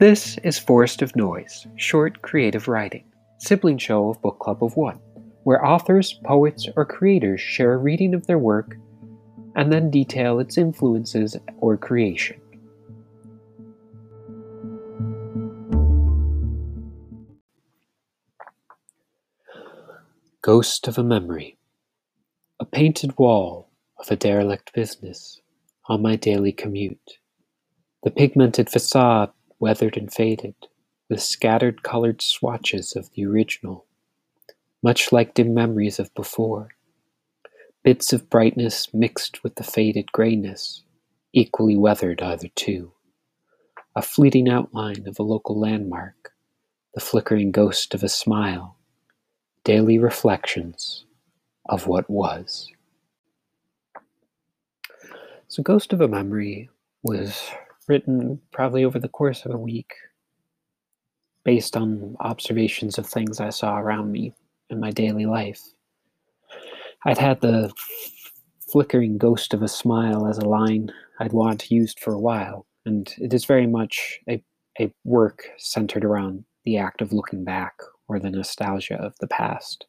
This is Forest of Noise, short creative writing, sibling show of Book Club of One, where authors, poets, or creators share a reading of their work and then detail its influences or creation. Ghost of a Memory A painted wall of a derelict business on my daily commute. The pigmented facade weathered and faded, with scattered colored swatches of the original, much like dim memories of before. Bits of brightness mixed with the faded grayness, equally weathered either two. A fleeting outline of a local landmark, the flickering ghost of a smile, daily reflections of what was. So, Ghost of a Memory was written probably over the course of a week based on observations of things I saw around me in my daily life. I'd had the flickering ghost of a smile as a line I'd want used for a while, and it is very much a, a work centered around the act of looking back or the nostalgia of the past.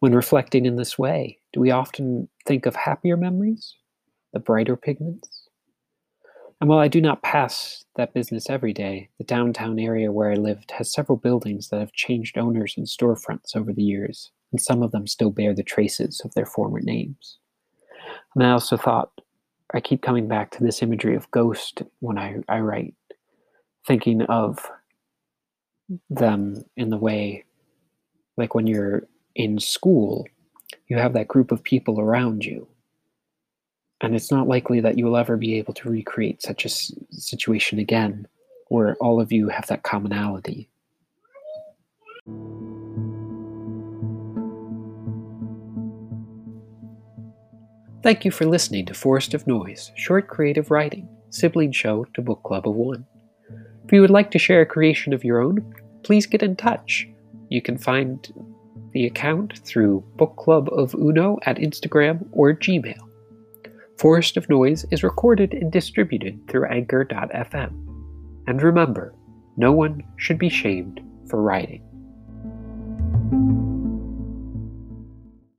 When reflecting in this way, do we often think of happier memories, the brighter pigments? And while I do not pass that business every day, the downtown area where I lived has several buildings that have changed owners and storefronts over the years, and some of them still bear the traces of their former names. And I also thought, I keep coming back to this imagery of ghost when I, I write, thinking of them in the way, like when you're in school, you have that group of people around you and it's not likely that you will ever be able to recreate such a situation again where all of you have that commonality. Thank you for listening to Forest of Noise, short creative writing, sibling show to Book Club of One. If you would like to share a creation of your own, please get in touch. You can find the account through Book Club of Uno at Instagram or Gmail. Forest of Noise is recorded and distributed through Anchor.fm. And remember, no one should be shamed for writing.